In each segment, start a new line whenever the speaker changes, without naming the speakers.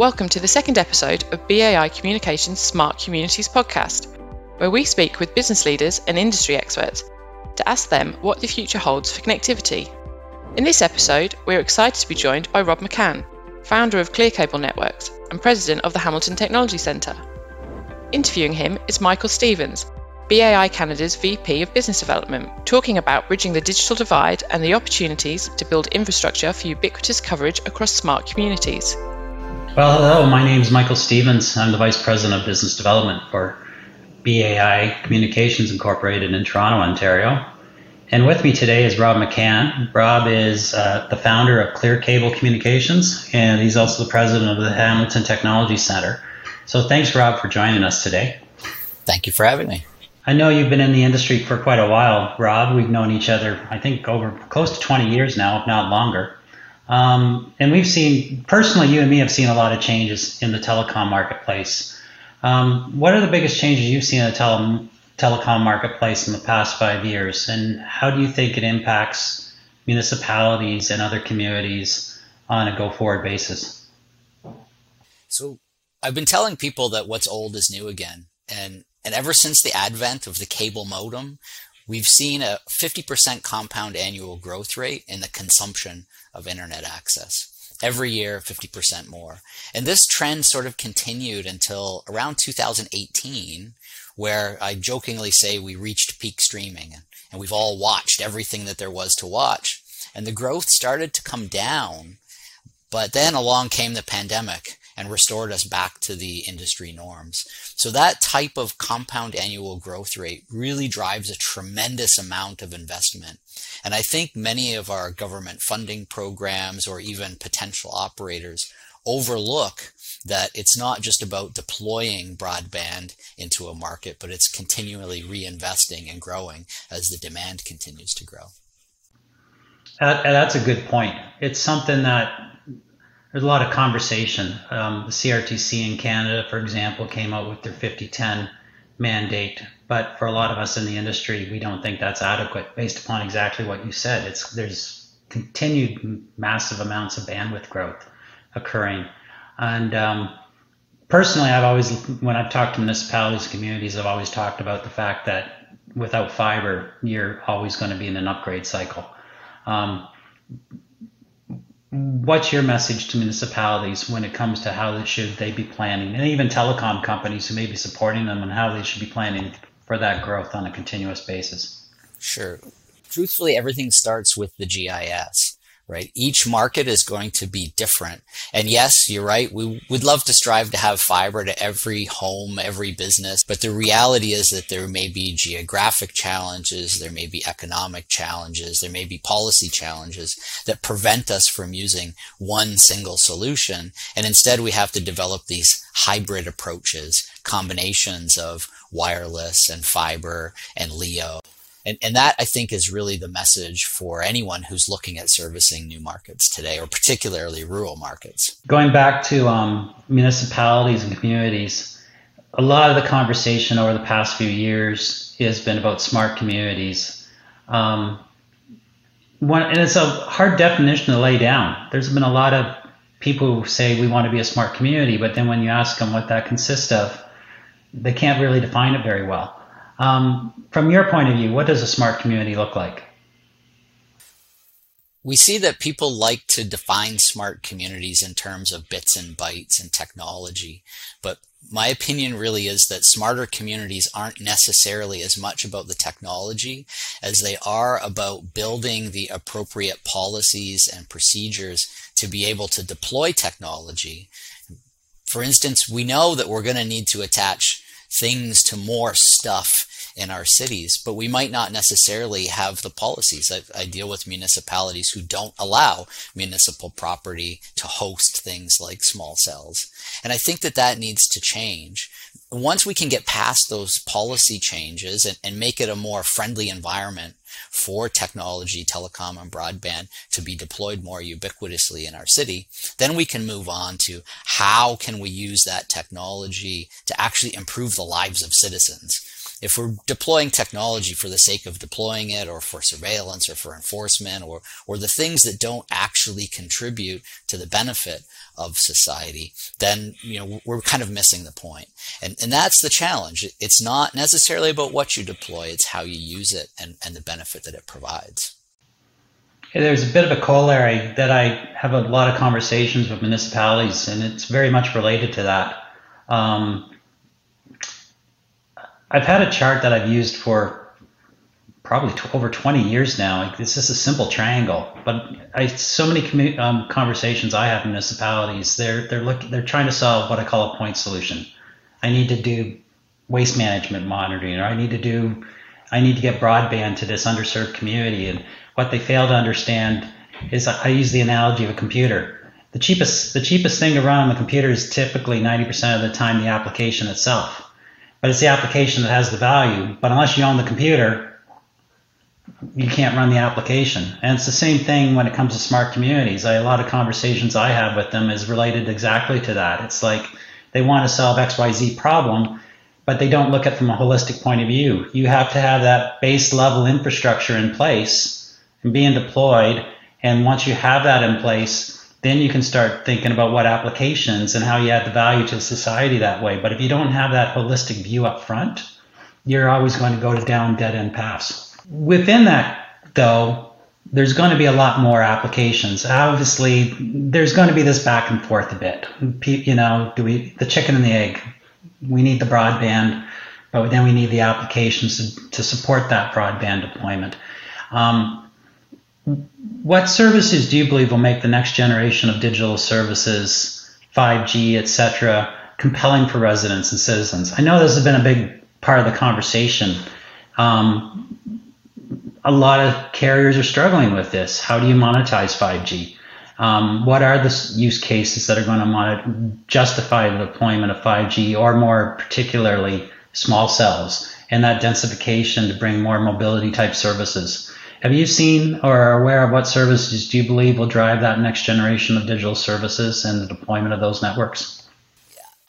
Welcome to the second episode of BAI Communications Smart Communities podcast, where we speak with business leaders and industry experts to ask them what the future holds for connectivity. In this episode, we're excited to be joined by Rob McCann, founder of Clearcable Networks and president of the Hamilton Technology Centre. Interviewing him is Michael Stephens, BAI Canada's VP of Business Development, talking about bridging the digital divide and the opportunities to build infrastructure for ubiquitous coverage across smart communities.
Well, hello, my name is Michael Stephens. I'm the Vice President of Business Development for BAI Communications Incorporated in Toronto, Ontario. And with me today is Rob McCann. Rob is uh, the founder of Clearcable Communications, and he's also the president of the Hamilton Technology Center. So thanks, Rob, for joining us today.
Thank you for having me.
I know you've been in the industry for quite a while, Rob. We've known each other, I think, over close to 20 years now, if not longer. Um, and we've seen, personally, you and me have seen a lot of changes in the telecom marketplace. Um, what are the biggest changes you've seen in the tele- telecom marketplace in the past five years? And how do you think it impacts municipalities and other communities on a go forward basis?
So, I've been telling people that what's old is new again. And and ever since the advent of the cable modem, we've seen a 50% compound annual growth rate in the consumption of internet access. Every year, 50% more. And this trend sort of continued until around 2018, where I jokingly say we reached peak streaming and we've all watched everything that there was to watch. And the growth started to come down. But then along came the pandemic and restored us back to the industry norms. So that type of compound annual growth rate really drives a tremendous amount of investment. And I think many of our government funding programs or even potential operators overlook that it's not just about deploying broadband into a market, but it's continually reinvesting and growing as the demand continues to grow.
that's a good point. It's something that there's a lot of conversation. Um, the CRTC in Canada, for example, came out with their 5010 mandate, but for a lot of us in the industry, we don't think that's adequate based upon exactly what you said. It's there's continued massive amounts of bandwidth growth occurring, and um, personally, I've always when I've talked to municipalities, communities, I've always talked about the fact that without fiber, you're always going to be in an upgrade cycle. Um, what's your message to municipalities when it comes to how they should they be planning? And even telecom companies who may be supporting them and how they should be planning for that growth on a continuous basis.
Sure. Truthfully everything starts with the GIS right? Each market is going to be different. And yes, you're right. We would love to strive to have fiber to every home, every business. But the reality is that there may be geographic challenges. There may be economic challenges. There may be policy challenges that prevent us from using one single solution. And instead we have to develop these hybrid approaches, combinations of wireless and fiber and LEO and, and that I think is really the message for anyone who's looking at servicing new markets today, or particularly rural markets.
Going back to um, municipalities and communities, a lot of the conversation over the past few years has been about smart communities. Um, one, and it's a hard definition to lay down. There's been a lot of people who say we want to be a smart community, but then when you ask them what that consists of, they can't really define it very well. Um, from your point of view, what does a smart community look like?
We see that people like to define smart communities in terms of bits and bytes and technology, but my opinion really is that smarter communities aren't necessarily as much about the technology as they are about building the appropriate policies and procedures to be able to deploy technology. For instance, we know that we're going to need to attach things to more stuff in our cities, but we might not necessarily have the policies. I, I, deal with municipalities who don't allow municipal property to host things like small cells. And I think that that needs to change. Once we can get past those policy changes and, and make it a more friendly environment for technology, telecom, and broadband to be deployed more ubiquitously in our city, then we can move on to how can we use that technology to actually improve the lives of citizens if we're deploying technology for the sake of deploying it or for surveillance or for enforcement or, or the things that don't actually contribute to the benefit of society, then, you know, we're kind of missing the point. And, and that's the challenge. It's not necessarily about what you deploy. It's how you use it and, and the benefit that it provides.
There's a bit of a corollary that I have a lot of conversations with municipalities, and it's very much related to that. Um, I've had a chart that I've used for probably t- over 20 years now. It's just a simple triangle, but I so many commu- um, conversations I have in municipalities. They're they're looking they're trying to solve what I call a point solution. I need to do waste management monitoring, or I need to do I need to get broadband to this underserved community. And what they fail to understand is I use the analogy of a computer. The cheapest the cheapest thing to run on the computer is typically 90% of the time the application itself but it's the application that has the value. But unless you own the computer, you can't run the application. And it's the same thing when it comes to smart communities. I, a lot of conversations I have with them is related exactly to that. It's like they want to solve XYZ problem, but they don't look at it from a holistic point of view. You have to have that base level infrastructure in place and being deployed. And once you have that in place, then you can start thinking about what applications and how you add the value to society that way. But if you don't have that holistic view up front, you're always going to go to down dead end paths. Within that, though, there's going to be a lot more applications. Obviously, there's going to be this back and forth a bit. You know, do we the chicken and the egg? We need the broadband, but then we need the applications to, to support that broadband deployment. Um, what services do you believe will make the next generation of digital services, 5G, etc., compelling for residents and citizens? I know this has been a big part of the conversation. Um, a lot of carriers are struggling with this. How do you monetize 5G? Um, what are the use cases that are going to justify the deployment of 5G or more particularly small cells and that densification to bring more mobility type services? Have you seen or are aware of what services do you believe will drive that next generation of digital services and the deployment of those networks?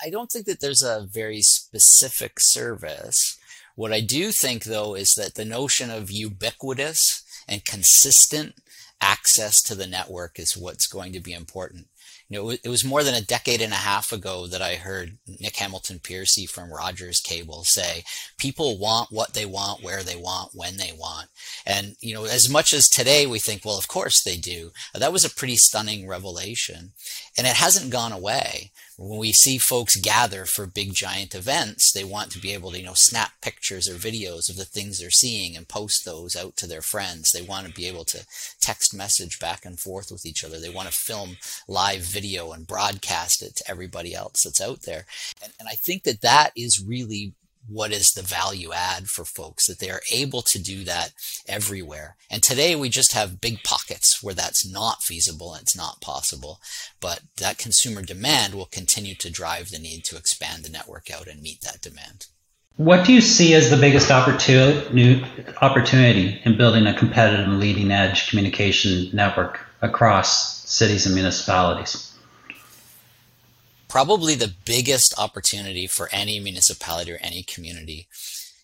I don't think that there's a very specific service. What I do think, though, is that the notion of ubiquitous and consistent access to the network is what's going to be important. You know, it was more than a decade and a half ago that I heard Nick Hamilton Piercy from Rogers Cable say, people want what they want, where they want, when they want. And, you know, as much as today we think, well, of course they do, that was a pretty stunning revelation. And it hasn't gone away when we see folks gather for big giant events, they want to be able to, you know, snap pictures or videos of the things they're seeing and post those out to their friends. They want to be able to text message back and forth with each other. They want to film live video and broadcast it to everybody else that's out there. And, and I think that that is really what is the value add for folks that they are able to do that everywhere. And today we just have big pockets where that's not feasible and it's not possible. But that consumer demand will continue to drive the need to expand the network out and meet that demand.
What do you see as the biggest opportunity in building a competitive leading edge communication network across cities and municipalities?
Probably the biggest opportunity for any municipality or any community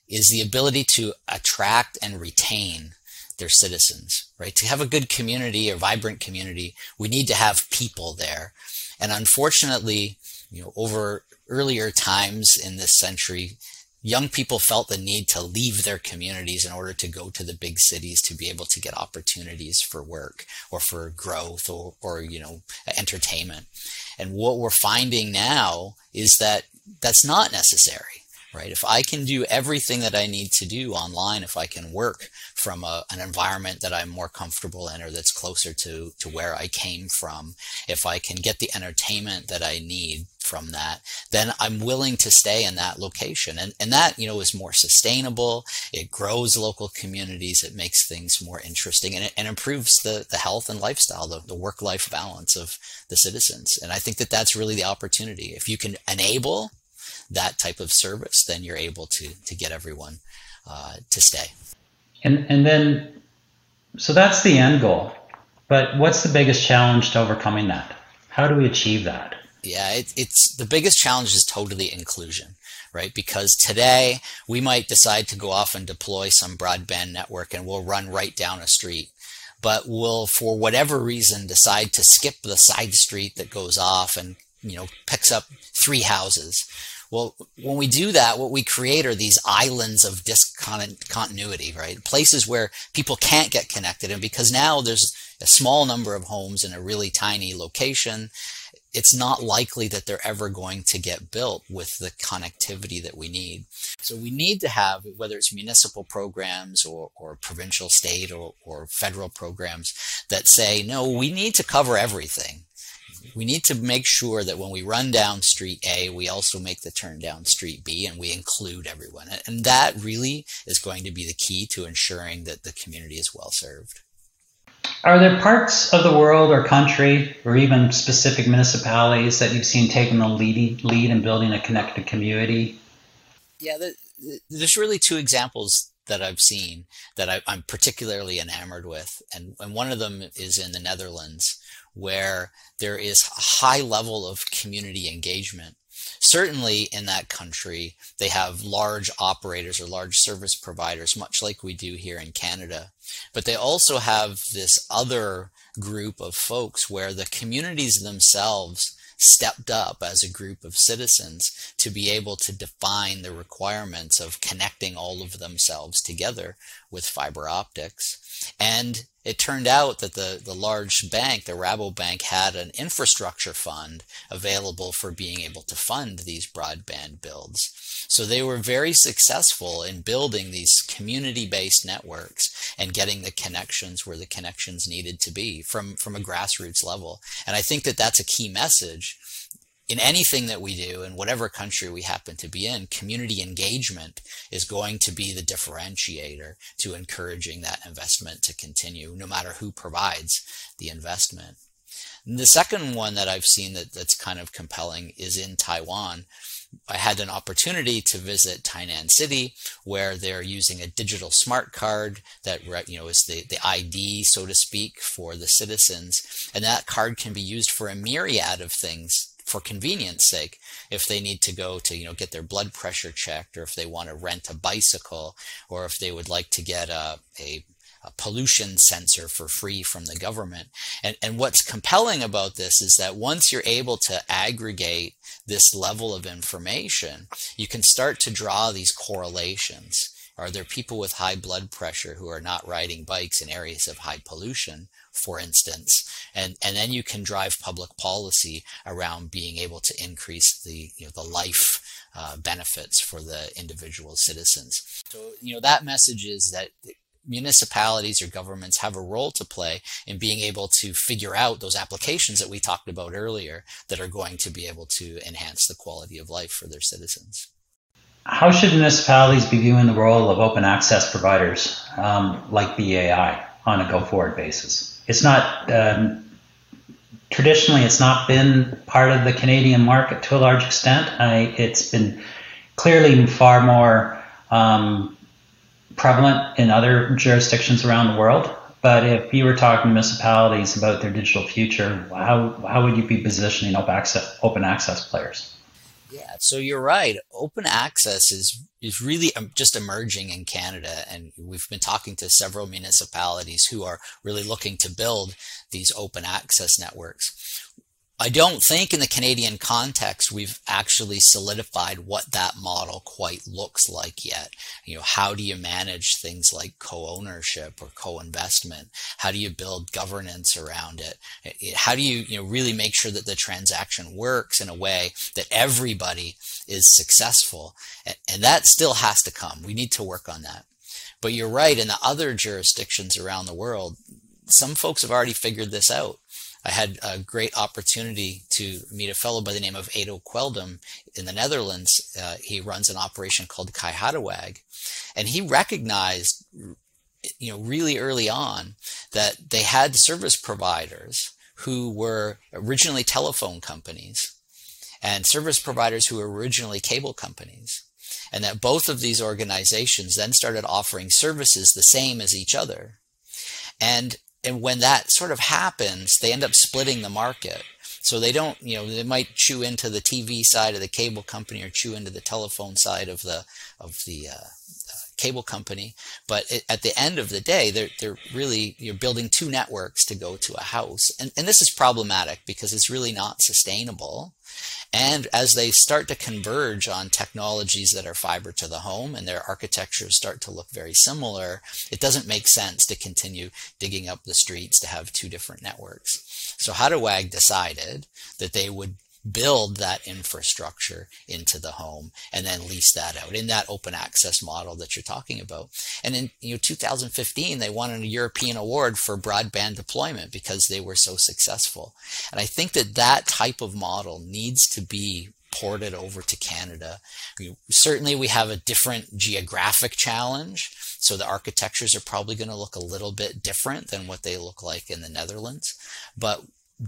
is the ability to attract and retain their citizens, right? To have a good community or vibrant community, we need to have people there. And unfortunately, you know, over earlier times in this century, young people felt the need to leave their communities in order to go to the big cities to be able to get opportunities for work or for growth or, or you know, entertainment. And what we're finding now is that that's not necessary, right? If I can do everything that I need to do online, if I can work from a, an environment that I'm more comfortable in or that's closer to, to where I came from, if I can get the entertainment that I need from that, then I'm willing to stay in that location. And, and that, you know, is more sustainable. It grows local communities. It makes things more interesting and it and improves the, the health and lifestyle, the, the work life balance of the citizens. And I think that that's really the opportunity. If you can enable that type of service, then you're able to, to get everyone uh, to stay.
And, and then, so that's the end goal. But what's the biggest challenge to overcoming that? How do we achieve that?
Yeah, it, it's the biggest challenge is totally inclusion, right? Because today we might decide to go off and deploy some broadband network and we'll run right down a street but we'll, for whatever reason, decide to skip the side street that goes off and, you know, picks up three houses. Well, when we do that, what we create are these islands of discontinuity, right? Places where people can't get connected. And because now there's a small number of homes in a really tiny location, it's not likely that they're ever going to get built with the connectivity that we need. So we need to have, whether it's municipal programs or, or provincial, state, or, or federal programs that say, no, we need to cover everything. We need to make sure that when we run down street A, we also make the turn down street B and we include everyone. And that really is going to be the key to ensuring that the community is well served.
Are there parts of the world or country or even specific municipalities that you've seen taking the lead, lead in building a connected community?
Yeah, the, the, there's really two examples that I've seen that I, am particularly enamored with. And, and one of them is in the Netherlands, where there is a high level of community engagement certainly in that country, they have large operators or large service providers, much like we do here in Canada. But they also have this other group of folks where the communities themselves stepped up as a group of citizens to be able to define the requirements of connecting all of themselves together with fiber optics. And it turned out that the, the large bank, the Rabobank, had an infrastructure fund available for being able to fund these broadband builds. So they were very successful in building these community-based networks and getting the connections where the connections needed to be from, from a grassroots level. And I think that that's a key message in anything that we do, in whatever country we happen to be in, community engagement is going to be the differentiator to encouraging that investment to continue, no matter who provides the investment. And the second one that I've seen that, that's kind of compelling is in Taiwan. I had an opportunity to visit Tainan City, where they're using a digital smart card that you know is the, the ID, so to speak, for the citizens, and that card can be used for a myriad of things for convenience sake if they need to go to you know get their blood pressure checked or if they want to rent a bicycle or if they would like to get a, a a pollution sensor for free from the government. And, and what's compelling about this is that once you're able to aggregate this level of information, you can start to draw these correlations. Are there people with high blood pressure who are not riding bikes in areas of high pollution? For instance, and and then you can drive public policy around being able to increase the you know the life uh, benefits for the individual citizens. So you know that message is that municipalities or governments have a role to play in being able to figure out those applications that we talked about earlier that are going to be able to enhance the quality of life for their citizens.
How should municipalities be viewing the role of open access providers um, like BAI on a go forward basis? it's not um, traditionally it's not been part of the Canadian market to a large extent. I, it's been clearly far more um, prevalent in other jurisdictions around the world. But if you were talking to municipalities about their digital future, how, how would you be positioning open access, open access players?
Yeah, so you're right. Open access is is really um, just emerging in Canada, and we've been talking to several municipalities who are really looking to build these open access networks. I don't think in the Canadian context we've actually solidified what that model quite looks like yet. You know, how do you manage things like co-ownership or co-investment? How do you build governance around it? How do you, you know, really make sure that the transaction works in a way that everybody is successful? And that still has to come. We need to work on that. But you're right, in the other jurisdictions around the world, some folks have already figured this out. I had a great opportunity to meet a fellow by the name of Edo Kweldum in the Netherlands. Uh, he runs an operation called Kai Hadawag, and he recognized, you know, really early on that they had service providers who were originally telephone companies and service providers who were originally cable companies. And that both of these organizations then started offering services the same as each other. And and when that sort of happens, they end up splitting the market. So they don't, you know, they might chew into the TV side of the cable company or chew into the telephone side of the of the uh, cable company. But it, at the end of the day, they're, they're really, you're building two networks to go to a house. And, and this is problematic because it's really not sustainable. And as they start to converge on technologies that are fiber to the home and their architectures start to look very similar, it doesn't make sense to continue digging up the streets to have two different networks. So Hutawag decided that they would build that infrastructure into the home and then lease that out in that open access model that you're talking about. And in you know 2015 they won a European award for broadband deployment because they were so successful. And I think that that type of model needs to be ported over to Canada. certainly we have a different geographic challenge. So the architectures are probably going to look a little bit different than what they look like in the Netherlands. But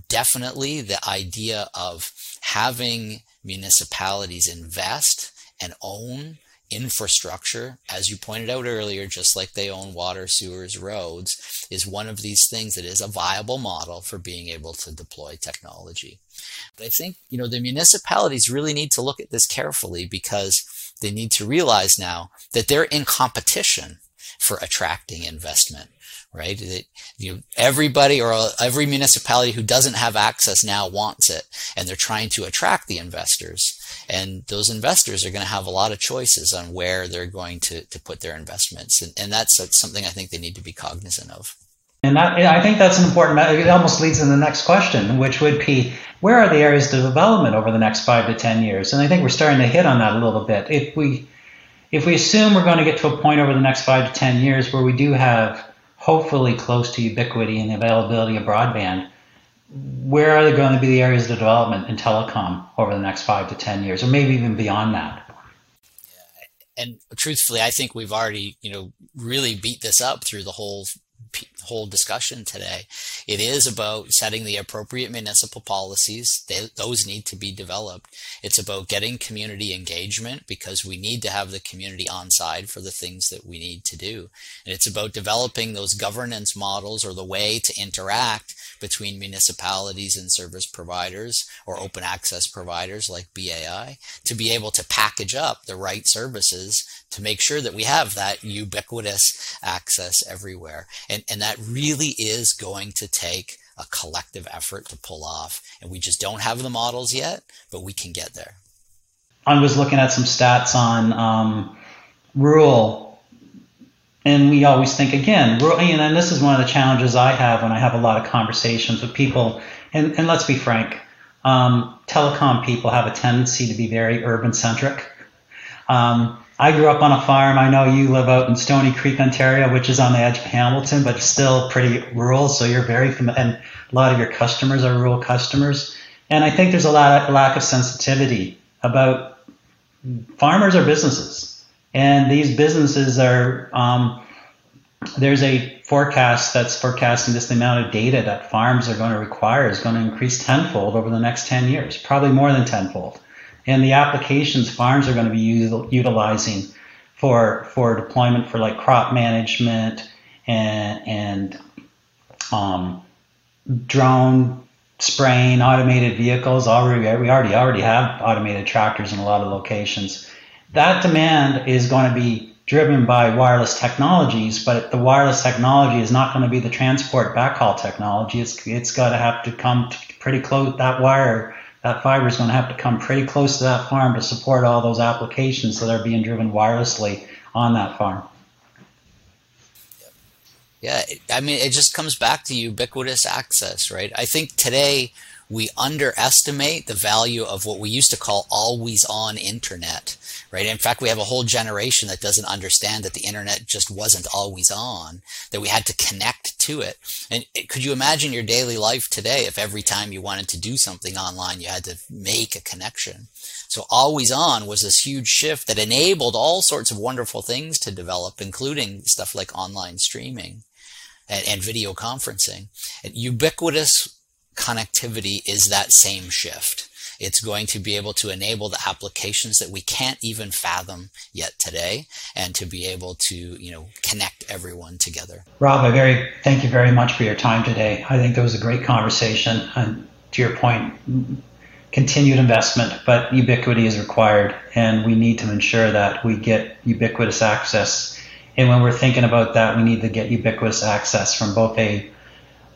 definitely the idea of having municipalities invest and own infrastructure, as you pointed out earlier, just like they own water, sewers, roads, is one of these things that is a viable model for being able to deploy technology. But I think, you know, the municipalities really need to look at this carefully because they need to realize now that they're in competition for attracting investment right? You know, everybody or every municipality who doesn't have access now wants it, and they're trying to attract the investors. And those investors are going to have a lot of choices on where they're going to, to put their investments, and, and that's, that's something I think they need to be cognizant of.
And I think that's an important. It almost leads to the next question, which would be, where are the areas of development over the next five to ten years? And I think we're starting to hit on that a little bit. If we if we assume we're going to get to a point over the next five to ten years where we do have hopefully close to ubiquity and availability of broadband, where are going to be the areas of development in telecom over the next five to 10 years, or maybe even beyond that?
And truthfully, I think we've already, you know, really beat this up through the whole whole discussion today. It is about setting the appropriate municipal policies. They, those need to be developed. It's about getting community engagement because we need to have the community on side for the things that we need to do. And it's about developing those governance models or the way to interact between municipalities and service providers or open access providers like BAI to be able to package up the right services to make sure that we have that ubiquitous access everywhere. And, and that really is going to take a collective effort to pull off. And we just don't have the models yet, but we can get there.
I was looking at some stats on um, rural and we always think again, rural, and this is one of the challenges I have when I have a lot of conversations with people. And, and let's be frank, um, telecom people have a tendency to be very urban centric. Um, I grew up on a farm. I know you live out in Stoney Creek, Ontario, which is on the edge of Hamilton, but still pretty rural. So you're very familiar, and a lot of your customers are rural customers. And I think there's a lot of lack of sensitivity about farmers are businesses, and these businesses are. Um, there's a forecast that's forecasting this the amount of data that farms are going to require is going to increase tenfold over the next 10 years, probably more than tenfold and the applications farms are going to be utilizing for for deployment for like crop management and and um, drone spraying, automated vehicles. Already we already already have automated tractors in a lot of locations. That demand is going to be driven by wireless technologies, but the wireless technology is not going to be the transport backhaul technology. It's it's got to have to come pretty close. That wire that fiber is going to have to come pretty close to that farm to support all those applications that are being driven wirelessly on that farm.
Yeah, I mean, it just comes back to ubiquitous access, right? I think today we underestimate the value of what we used to call always on internet, right? In fact, we have a whole generation that doesn't understand that the internet just wasn't always on, that we had to connect to it. And could you imagine your daily life today if every time you wanted to do something online, you had to make a connection? So always on was this huge shift that enabled all sorts of wonderful things to develop, including stuff like online streaming and, video conferencing. And ubiquitous connectivity is that same shift. It's going to be able to enable the applications that we can't even fathom yet today and to be able to, you know, connect everyone together.
Rob, I very thank you very much for your time today. I think it was a great conversation and to your point, continued investment, but ubiquity is required, and we need to ensure that we get ubiquitous access. And when we're thinking about that, we need to get ubiquitous access from both a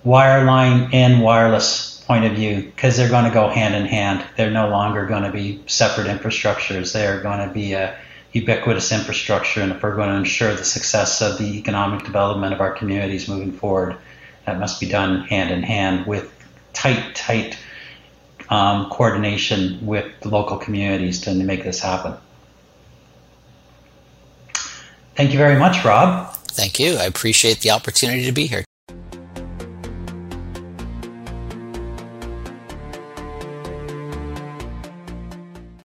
wireline and wireless point of view because they're going to go hand in hand. They're no longer going to be separate infrastructures. They are going to be a ubiquitous infrastructure. And if we're going to ensure the success of the economic development of our communities moving forward, that must be done hand in hand with tight, tight um, coordination with the local communities to make this happen. Thank you very much, Rob.
Thank you. I appreciate the opportunity to be here.